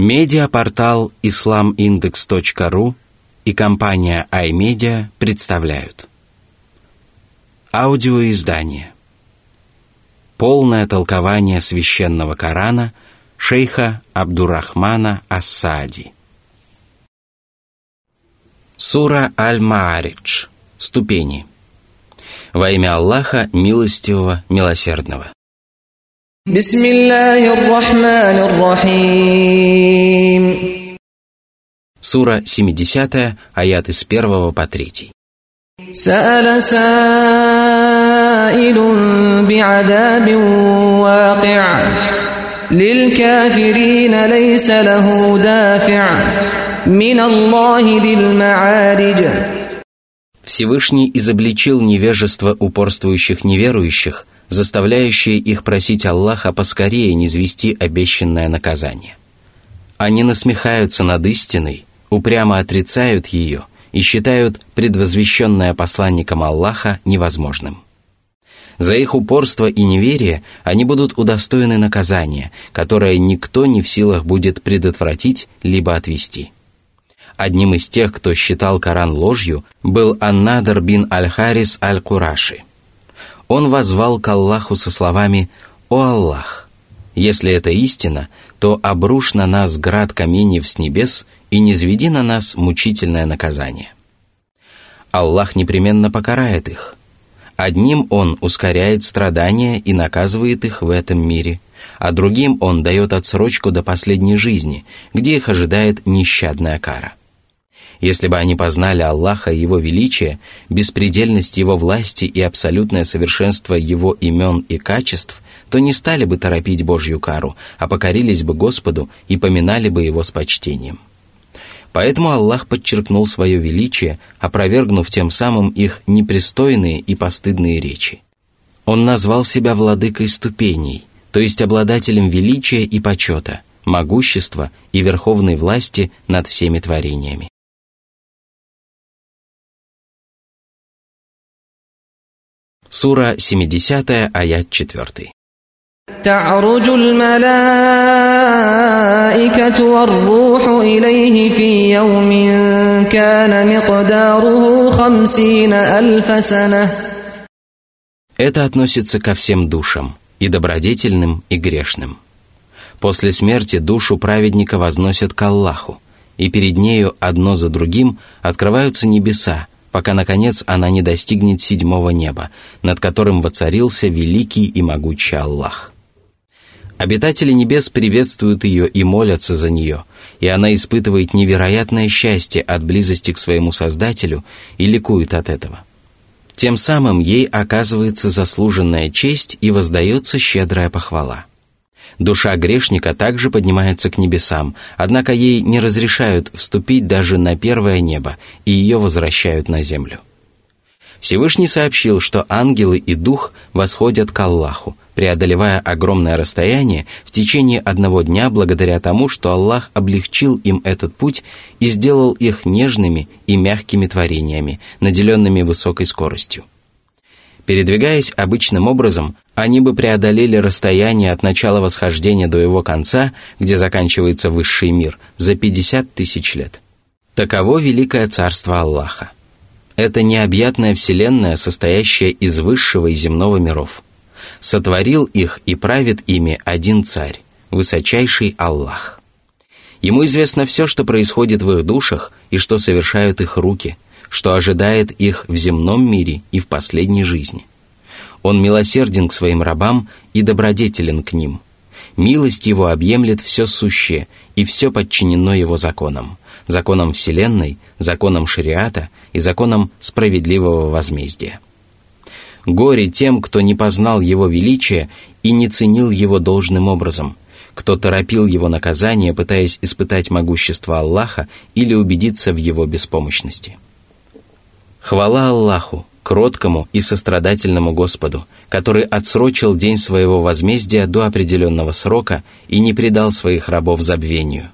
Медиапортал islamindex.ru и компания iMedia представляют. Аудиоиздание. Полное толкование священного Корана шейха Абдурахмана Ассади. Сура Аль-Мааридж Ступени. Во имя Аллаха Милостивого, Милосердного بسم الله الرحمن الرحيم Сура 70, аят с 1 по 3. سأل سائل بعذاب واقع للكافرين ليس له دافع من الله ذي المعارج Всевышний изобличил невежество упорствующих неверующих – заставляющие их просить Аллаха поскорее низвести обещанное наказание. Они насмехаются над истиной, упрямо отрицают ее и считают предвозвещенное посланником Аллаха невозможным. За их упорство и неверие они будут удостоены наказания, которое никто не в силах будет предотвратить либо отвести. Одним из тех, кто считал Коран ложью, был Аннадр бин Аль-Харис Аль-Кураши – он возвал к Аллаху со словами «О Аллах! Если это истина, то обрушь на нас град каменьев с небес и не зведи на нас мучительное наказание». Аллах непременно покарает их. Одним Он ускоряет страдания и наказывает их в этом мире, а другим Он дает отсрочку до последней жизни, где их ожидает нещадная кара. Если бы они познали Аллаха и Его величие, беспредельность Его власти и абсолютное совершенство Его имен и качеств, то не стали бы торопить Божью кару, а покорились бы Господу и поминали бы Его с почтением. Поэтому Аллах подчеркнул свое величие, опровергнув тем самым их непристойные и постыдные речи. Он назвал себя владыкой ступеней, то есть обладателем величия и почета, могущества и верховной власти над всеми творениями. Сура 70, аят 4. تعرج الملائكة والروح إليه في يوم كان مقداره خمسين ألف سنة Это относится ко всем душам, и добродетельным, и грешным. После смерти душу праведника возносят к Аллаху, и перед нею одно за другим открываются небеса, пока, наконец, она не достигнет седьмого неба, над которым воцарился великий и могучий Аллах. Обитатели небес приветствуют ее и молятся за нее, и она испытывает невероятное счастье от близости к своему Создателю и ликует от этого. Тем самым ей оказывается заслуженная честь и воздается щедрая похвала – Душа грешника также поднимается к небесам, однако ей не разрешают вступить даже на первое небо, и ее возвращают на землю. Всевышний сообщил, что ангелы и дух восходят к Аллаху, преодолевая огромное расстояние в течение одного дня благодаря тому, что Аллах облегчил им этот путь и сделал их нежными и мягкими творениями, наделенными высокой скоростью. Передвигаясь обычным образом, они бы преодолели расстояние от начала восхождения до его конца, где заканчивается высший мир, за 50 тысяч лет. Таково великое царство Аллаха. Это необъятная вселенная, состоящая из высшего и земного миров. Сотворил их и правит ими один царь, высочайший Аллах. Ему известно все, что происходит в их душах и что совершают их руки, что ожидает их в земном мире и в последней жизни. Он милосерден к своим рабам и добродетелен к ним. Милость его объемлет все сущее, и все подчинено его законам. Законам Вселенной, законам шариата и законам справедливого возмездия. Горе тем, кто не познал его величия и не ценил его должным образом, кто торопил его наказание, пытаясь испытать могущество Аллаха или убедиться в его беспомощности. Хвала Аллаху, кроткому и сострадательному Господу, который отсрочил день своего возмездия до определенного срока и не предал своих рабов забвению.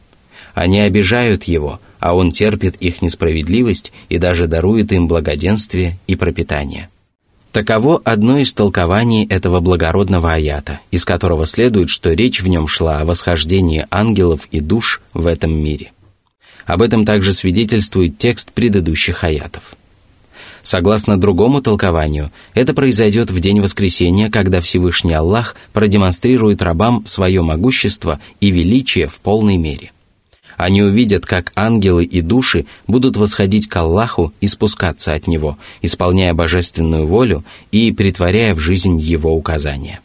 Они обижают Его, а Он терпит их несправедливость и даже дарует им благоденствие и пропитание. Таково одно из толкований этого благородного аята, из которого следует, что речь в нем шла о восхождении ангелов и душ в этом мире. Об этом также свидетельствует текст предыдущих аятов. Согласно другому толкованию, это произойдет в день воскресения, когда Всевышний Аллах продемонстрирует рабам свое могущество и величие в полной мере. Они увидят, как ангелы и души будут восходить к Аллаху и спускаться от Него, исполняя божественную волю и притворяя в жизнь Его указания.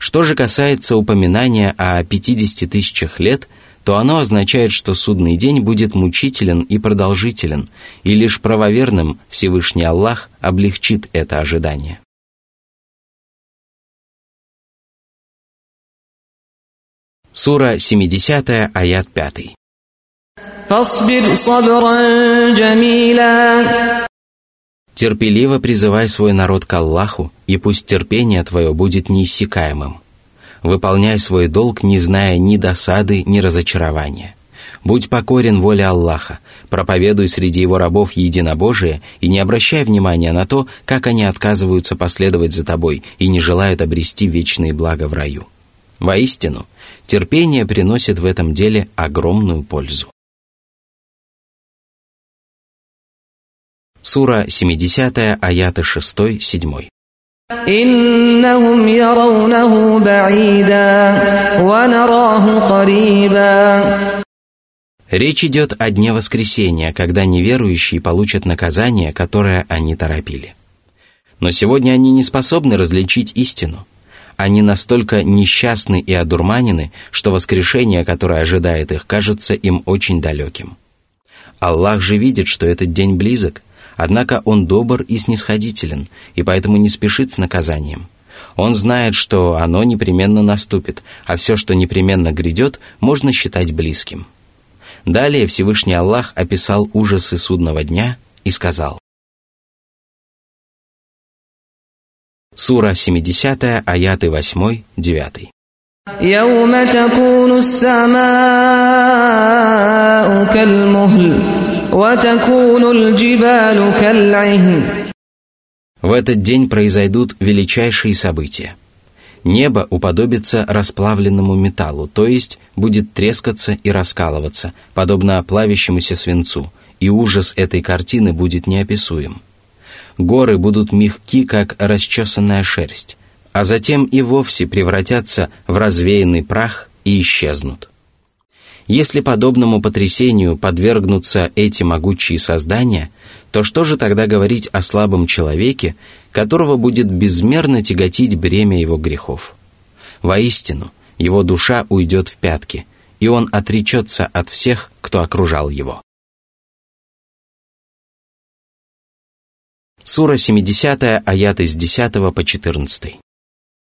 Что же касается упоминания о 50 тысячах лет – то оно означает, что судный день будет мучителен и продолжителен, и лишь правоверным Всевышний Аллах облегчит это ожидание. Сура 70, аят 5. Терпеливо призывай свой народ к Аллаху, и пусть терпение твое будет неиссякаемым. Выполняй свой долг, не зная ни досады, ни разочарования. Будь покорен воле Аллаха, проповедуй среди его рабов единобожие и не обращай внимания на то, как они отказываются последовать за тобой и не желают обрести вечные блага в раю. Воистину, терпение приносит в этом деле огромную пользу. Сура 70, аяты 6-7. إنهم يرونه بعيدا ونراه قريبا Речь идет о дне воскресения, когда неверующие получат наказание, которое они торопили. Но сегодня они не способны различить истину. Они настолько несчастны и одурманены, что воскрешение, которое ожидает их, кажется им очень далеким. Аллах же видит, что этот день близок – Однако он добр и снисходителен, и поэтому не спешит с наказанием. Он знает, что оно непременно наступит, а все, что непременно грядет, можно считать близким. Далее Всевышний Аллах описал ужасы судного дня и сказал. Сура 70, аяты 8-9. يوم تكون السماء كالمهل в этот день произойдут величайшие события. Небо уподобится расплавленному металлу, то есть будет трескаться и раскалываться, подобно плавящемуся свинцу, и ужас этой картины будет неописуем. Горы будут мягки, как расчесанная шерсть, а затем и вовсе превратятся в развеянный прах и исчезнут. Если подобному потрясению подвергнутся эти могучие создания, то что же тогда говорить о слабом человеке, которого будет безмерно тяготить бремя его грехов? Воистину, его душа уйдет в пятки, и он отречется от всех, кто окружал его. Сура 70, аяты с 10 по 14.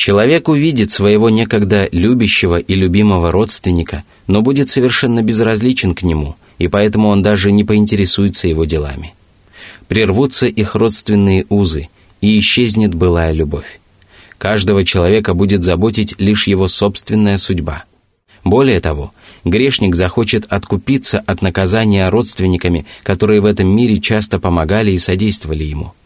Человек увидит своего некогда любящего и любимого родственника, но будет совершенно безразличен к нему, и поэтому он даже не поинтересуется его делами. Прервутся их родственные узы, и исчезнет былая любовь. Каждого человека будет заботить лишь его собственная судьба. Более того, грешник захочет откупиться от наказания родственниками, которые в этом мире часто помогали и содействовали ему –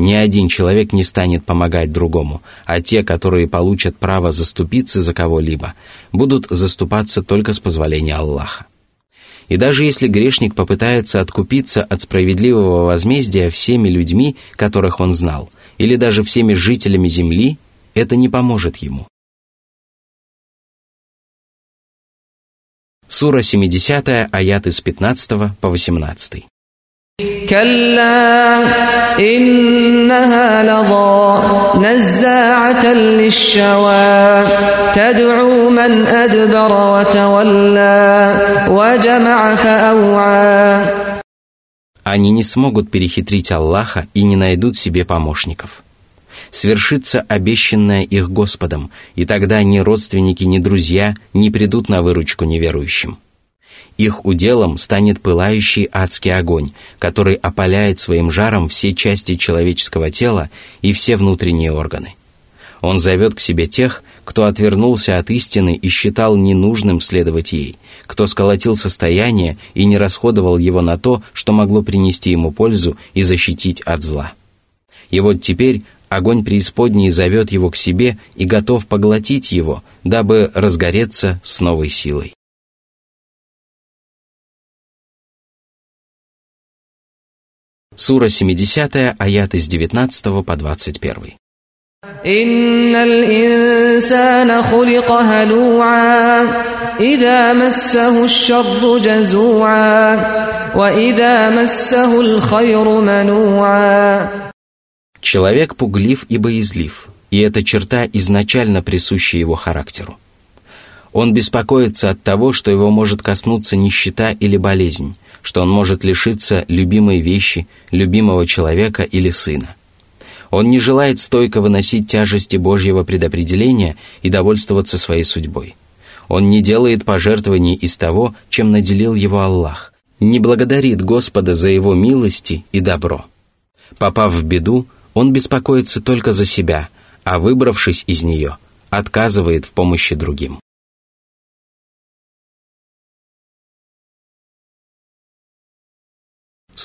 ни один человек не станет помогать другому, а те, которые получат право заступиться за кого-либо, будут заступаться только с позволения Аллаха. И даже если грешник попытается откупиться от справедливого возмездия всеми людьми, которых он знал, или даже всеми жителями земли, это не поможет ему. Сура 70, аяты с 15 по 18. كلا إنها لظى نزاعة للشوى تدعو من أدبر وتولى وجمع فأوعى Они не смогут перехитрить Аллаха и не найдут себе помощников. Свершится обещанное их Господом, и тогда ни родственники, ни друзья не придут на выручку неверующим. Их уделом станет пылающий адский огонь, который опаляет своим жаром все части человеческого тела и все внутренние органы. Он зовет к себе тех, кто отвернулся от истины и считал ненужным следовать ей, кто сколотил состояние и не расходовал его на то, что могло принести ему пользу и защитить от зла. И вот теперь огонь преисподней зовет его к себе и готов поглотить его, дабы разгореться с новой силой. Сура 70, аят из 19 по 21. إن الإنسان خلق هلوعا إذا مسه الشر جزوعا وإذا مسه الخير منوعا Человек пуглив и боязлив, и эта черта изначально присуща его характеру. Он беспокоится от того, что его может коснуться нищета или болезнь, что он может лишиться любимой вещи, любимого человека или сына. Он не желает стойко выносить тяжести Божьего предопределения и довольствоваться своей судьбой. Он не делает пожертвований из того, чем наделил его Аллах, не благодарит Господа за его милости и добро. Попав в беду, он беспокоится только за себя, а выбравшись из нее, отказывает в помощи другим.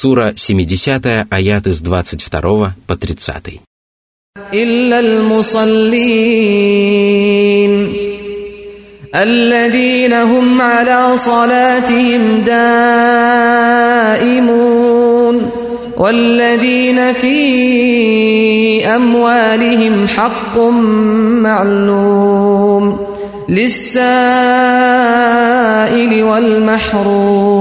Сура 70, аят из 22 по 30. إلا المصلين الذين هم على صلاتهم دائمون والذين في أموالهم حق معلوم للسائل والمحروم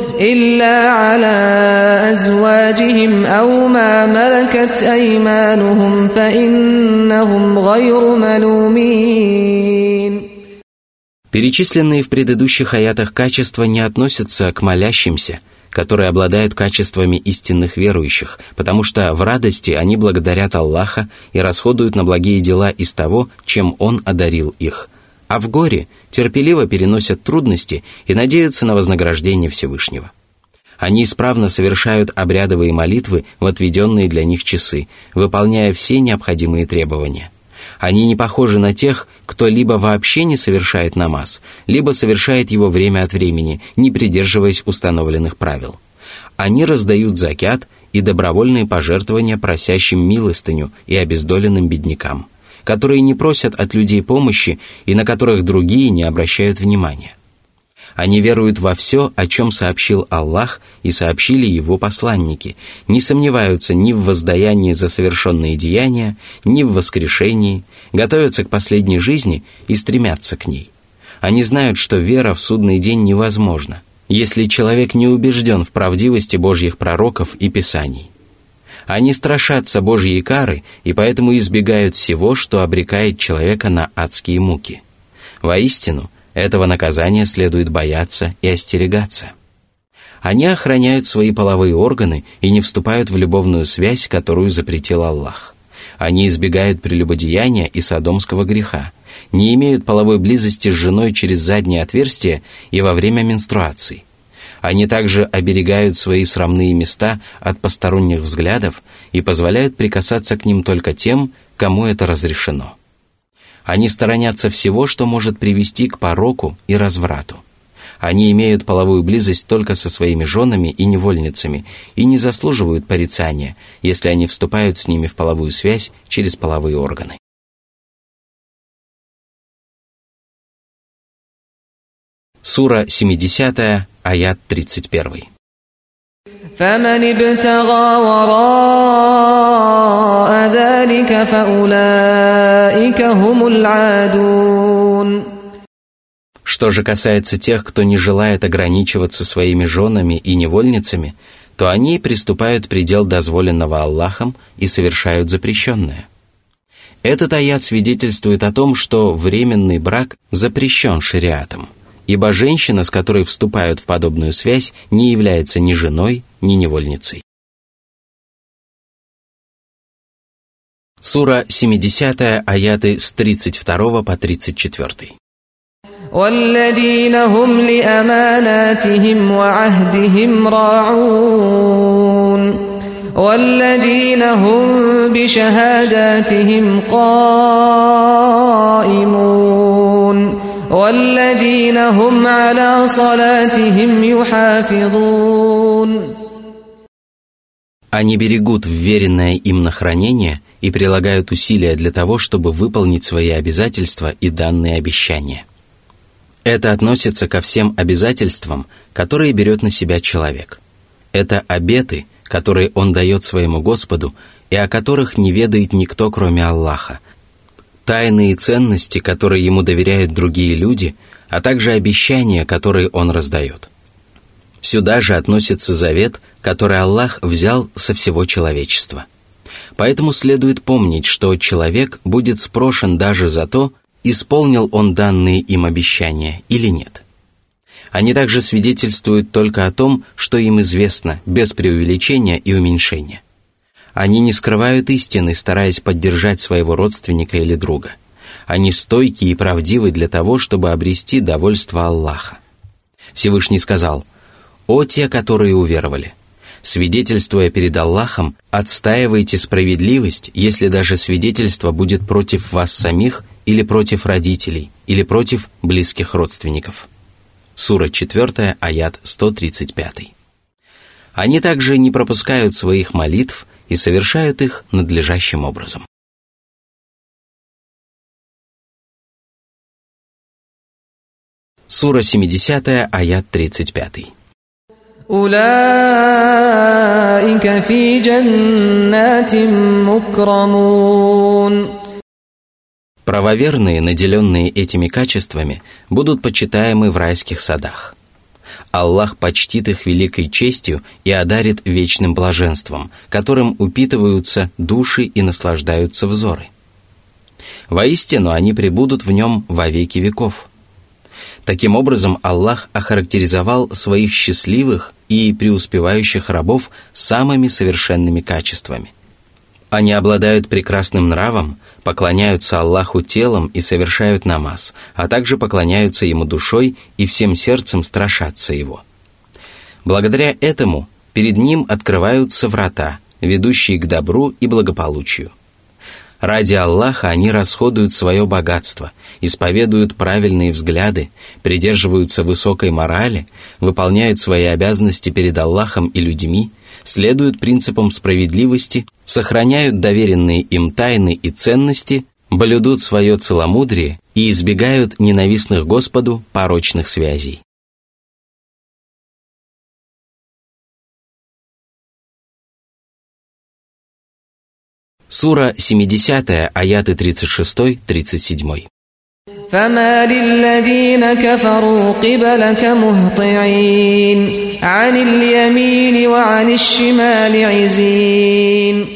إلا على أزواجهم أو ما ملكت أيمانهم فإنهم غير ملومين Перечисленные в предыдущих аятах качества не относятся к молящимся, которые обладают качествами истинных верующих, потому что в радости они благодарят Аллаха и расходуют на благие дела из того, чем Он одарил их, а в горе терпеливо переносят трудности и надеются на вознаграждение Всевышнего. Они исправно совершают обрядовые молитвы в отведенные для них часы, выполняя все необходимые требования – они не похожи на тех, кто либо вообще не совершает намаз, либо совершает его время от времени, не придерживаясь установленных правил. Они раздают закят и добровольные пожертвования просящим милостыню и обездоленным беднякам, которые не просят от людей помощи и на которых другие не обращают внимания. Они веруют во все, о чем сообщил Аллах и сообщили Его посланники, не сомневаются ни в воздаянии за совершенные деяния, ни в воскрешении, готовятся к последней жизни и стремятся к ней. Они знают, что вера в судный день невозможна, если человек не убежден в правдивости Божьих пророков и Писаний. Они страшатся Божьей кары и поэтому избегают всего, что обрекает человека на адские муки. Воистину, этого наказания следует бояться и остерегаться. Они охраняют свои половые органы и не вступают в любовную связь, которую запретил Аллах. Они избегают прелюбодеяния и садомского греха, не имеют половой близости с женой через заднее отверстие и во время менструации. Они также оберегают свои срамные места от посторонних взглядов и позволяют прикасаться к ним только тем, кому это разрешено. Они сторонятся всего, что может привести к пороку и разврату. Они имеют половую близость только со своими женами и невольницами и не заслуживают порицания, если они вступают с ними в половую связь через половые органы. Сура 70, аят 31. فمن ابتغى وراء ذلك فأولئك أولئك هم العادون Что же касается тех, кто не желает ограничиваться своими женами и невольницами, то они приступают предел дозволенного Аллахом и совершают запрещенное. Этот аят свидетельствует о том, что временный брак запрещен шариатом, ибо женщина, с которой вступают в подобную связь, не является ни женой, ни невольницей. Сура 70, аяты с 32 по 34. والذين هم لأماناتهم وعهدهم راعون والذين هم بشهاداتهم قائمون والذين هم على صلاتهم يحافظون Они берегут вверенное им на хранение и прилагают усилия для того, чтобы выполнить свои обязательства и данные обещания. Это относится ко всем обязательствам, которые берет на себя человек. Это обеты, которые он дает своему Господу и о которых не ведает никто, кроме Аллаха. Тайные ценности, которые ему доверяют другие люди, а также обещания, которые он раздает. Сюда же относится завет, который Аллах взял со всего человечества. Поэтому следует помнить, что человек будет спрошен даже за то, исполнил он данные им обещания или нет. Они также свидетельствуют только о том, что им известно, без преувеличения и уменьшения. Они не скрывают истины, стараясь поддержать своего родственника или друга. Они стойки и правдивы для того, чтобы обрести довольство Аллаха. Всевышний сказал, «О те, которые уверовали! Свидетельствуя перед Аллахом, отстаивайте справедливость, если даже свидетельство будет против вас самих или против родителей, или против близких родственников. Сура 4, аят 135. Они также не пропускают своих молитв и совершают их надлежащим образом. Сура 70, аят 35. أولئك في جنات مكرمون Правоверные, наделенные этими качествами, будут почитаемы в райских садах. Аллах почтит их великой честью и одарит вечным блаженством, которым упитываются души и наслаждаются взоры. Воистину они пребудут в нем во веки веков. Таким образом, Аллах охарактеризовал своих счастливых и преуспевающих рабов самыми совершенными качествами. Они обладают прекрасным нравом, поклоняются Аллаху телом и совершают намаз, а также поклоняются Ему душой и всем сердцем страшатся Его. Благодаря этому перед Ним открываются врата, ведущие к добру и благополучию. Ради Аллаха они расходуют свое богатство, исповедуют правильные взгляды, придерживаются высокой морали, выполняют свои обязанности перед Аллахом и людьми, следуют принципам справедливости сохраняют доверенные им тайны и ценности, блюдут свое целомудрие и избегают ненавистных Господу порочных связей. Сура 70, аяты 36-37. فما للذين كفروا قبلك مهطعين عن اليمين وعن الشمال عزين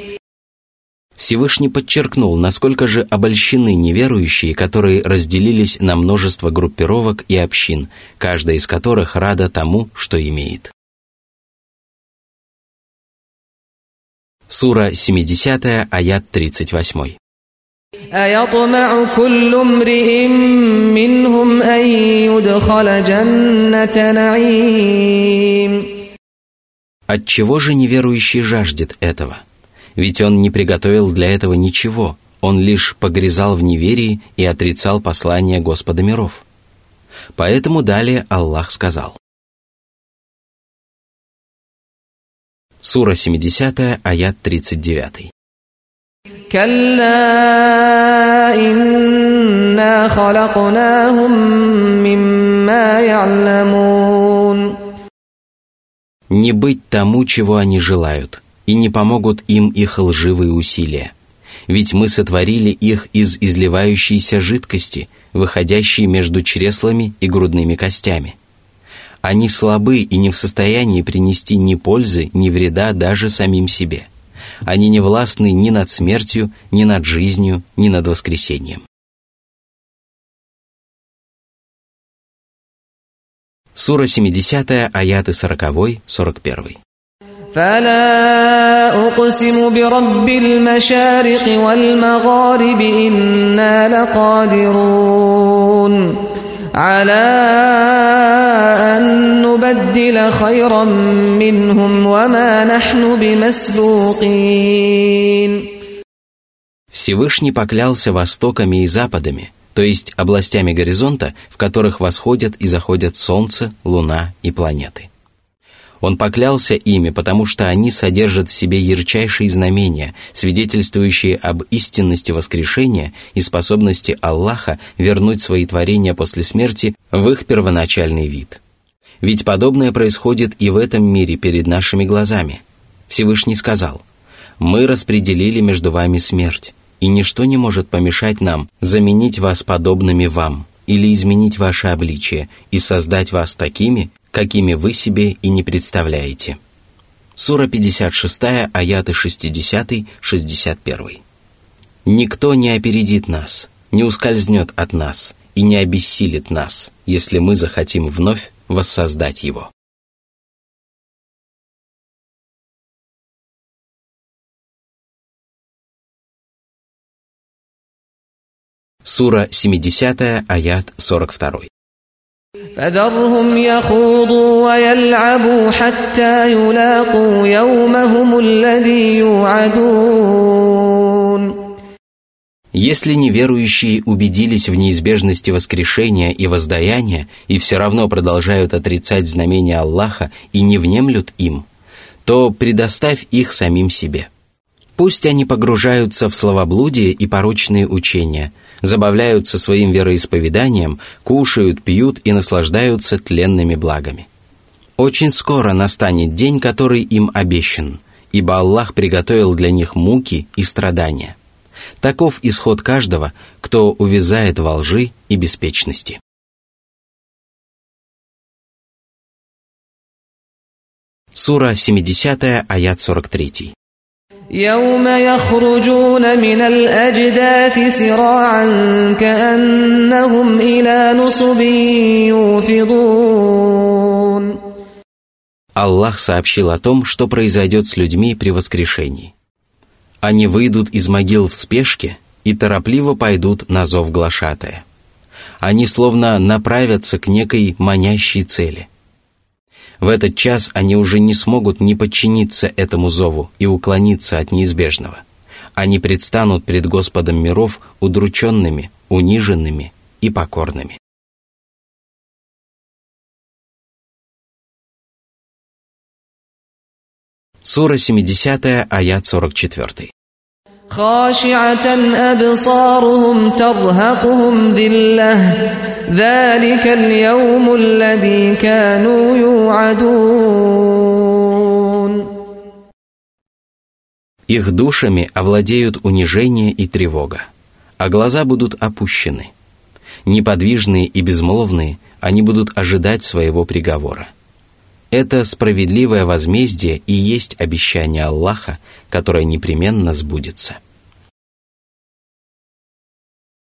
Всевышний подчеркнул, насколько же обольщены неверующие, которые разделились на множество группировок и общин, каждая из которых рада тому, что имеет. Сура 70, аят 38. أيطمع كل امرئ منهم أن يدخل جنة نعيم Отчего же неверующий жаждет этого? Ведь он не приготовил для этого ничего, он лишь погрязал в неверии и отрицал послание Господа миров. Поэтому далее Аллах сказал. Сура 70, аят 39. كلا إنا خلقناهم مما يعلمون Не быть тому, чего они желают, и не помогут им их лживые усилия. ведь мы сотворили их из изливающейся жидкости, выходящей между чреслами и грудными костями. Они слабы и не в состоянии принести ни пользы, ни вреда даже самим себе. Они не властны ни над смертью, ни над жизнью, ни над воскресением. Сура 70, аяты 40, 41. فلا أقسم برب المشارق والمغارب إنا لقادرون على أن نبدل خيرا منهم وما نحن بمسبوقين Всевышний поклялся востоками и западами, то есть областями горизонта, в которых восходят и заходят Солнце, Луна и планеты. Он поклялся ими, потому что они содержат в себе ярчайшие знамения, свидетельствующие об истинности воскрешения и способности Аллаха вернуть свои творения после смерти в их первоначальный вид. – ведь подобное происходит и в этом мире перед нашими глазами. Всевышний сказал, «Мы распределили между вами смерть, и ничто не может помешать нам заменить вас подобными вам» или изменить ваше обличие и создать вас такими, какими вы себе и не представляете. Сура 56, аяты 60-61. «Никто не опередит нас, не ускользнет от нас и не обессилит нас, если мы захотим вновь воссоздать его». Сура 70, аят 42. فذرهم يخوضوا ويلعبوا حتى يلاقوا يومهم الذي يوعدون если неверующие убедились в неизбежности воскрешения и воздаяния и все равно продолжают отрицать знамения Аллаха и не внемлют им, то предоставь их самим себе. Пусть они погружаются в словоблудие и порочные учения – забавляются своим вероисповеданием, кушают, пьют и наслаждаются тленными благами. Очень скоро настанет день, который им обещан, ибо Аллах приготовил для них муки и страдания. Таков исход каждого, кто увязает во лжи и беспечности. Сура 70, аят 43. يوم يخرجون من الأجداث سراعا كأنهم إلى نصب يوفضون Аллах сообщил о том, что произойдет с людьми при воскрешении. Они выйдут из могил в спешке и торопливо пойдут на зов глашатая. Они словно направятся к некой манящей цели – в этот час они уже не смогут не подчиниться этому зову и уклониться от неизбежного. Они предстанут пред Господом миров удрученными, униженными и покорными. Сура 70, аят 44. خاشعة أبصارهم ترهقهم ذلة ذلك اليوم الذي كانوا يوعدون Их душами овладеют унижение и тревога, а глаза будут опущены. Неподвижные и безмолвные, они будут ожидать своего приговора. Это справедливое возмездие и есть обещание Аллаха, которое непременно сбудется.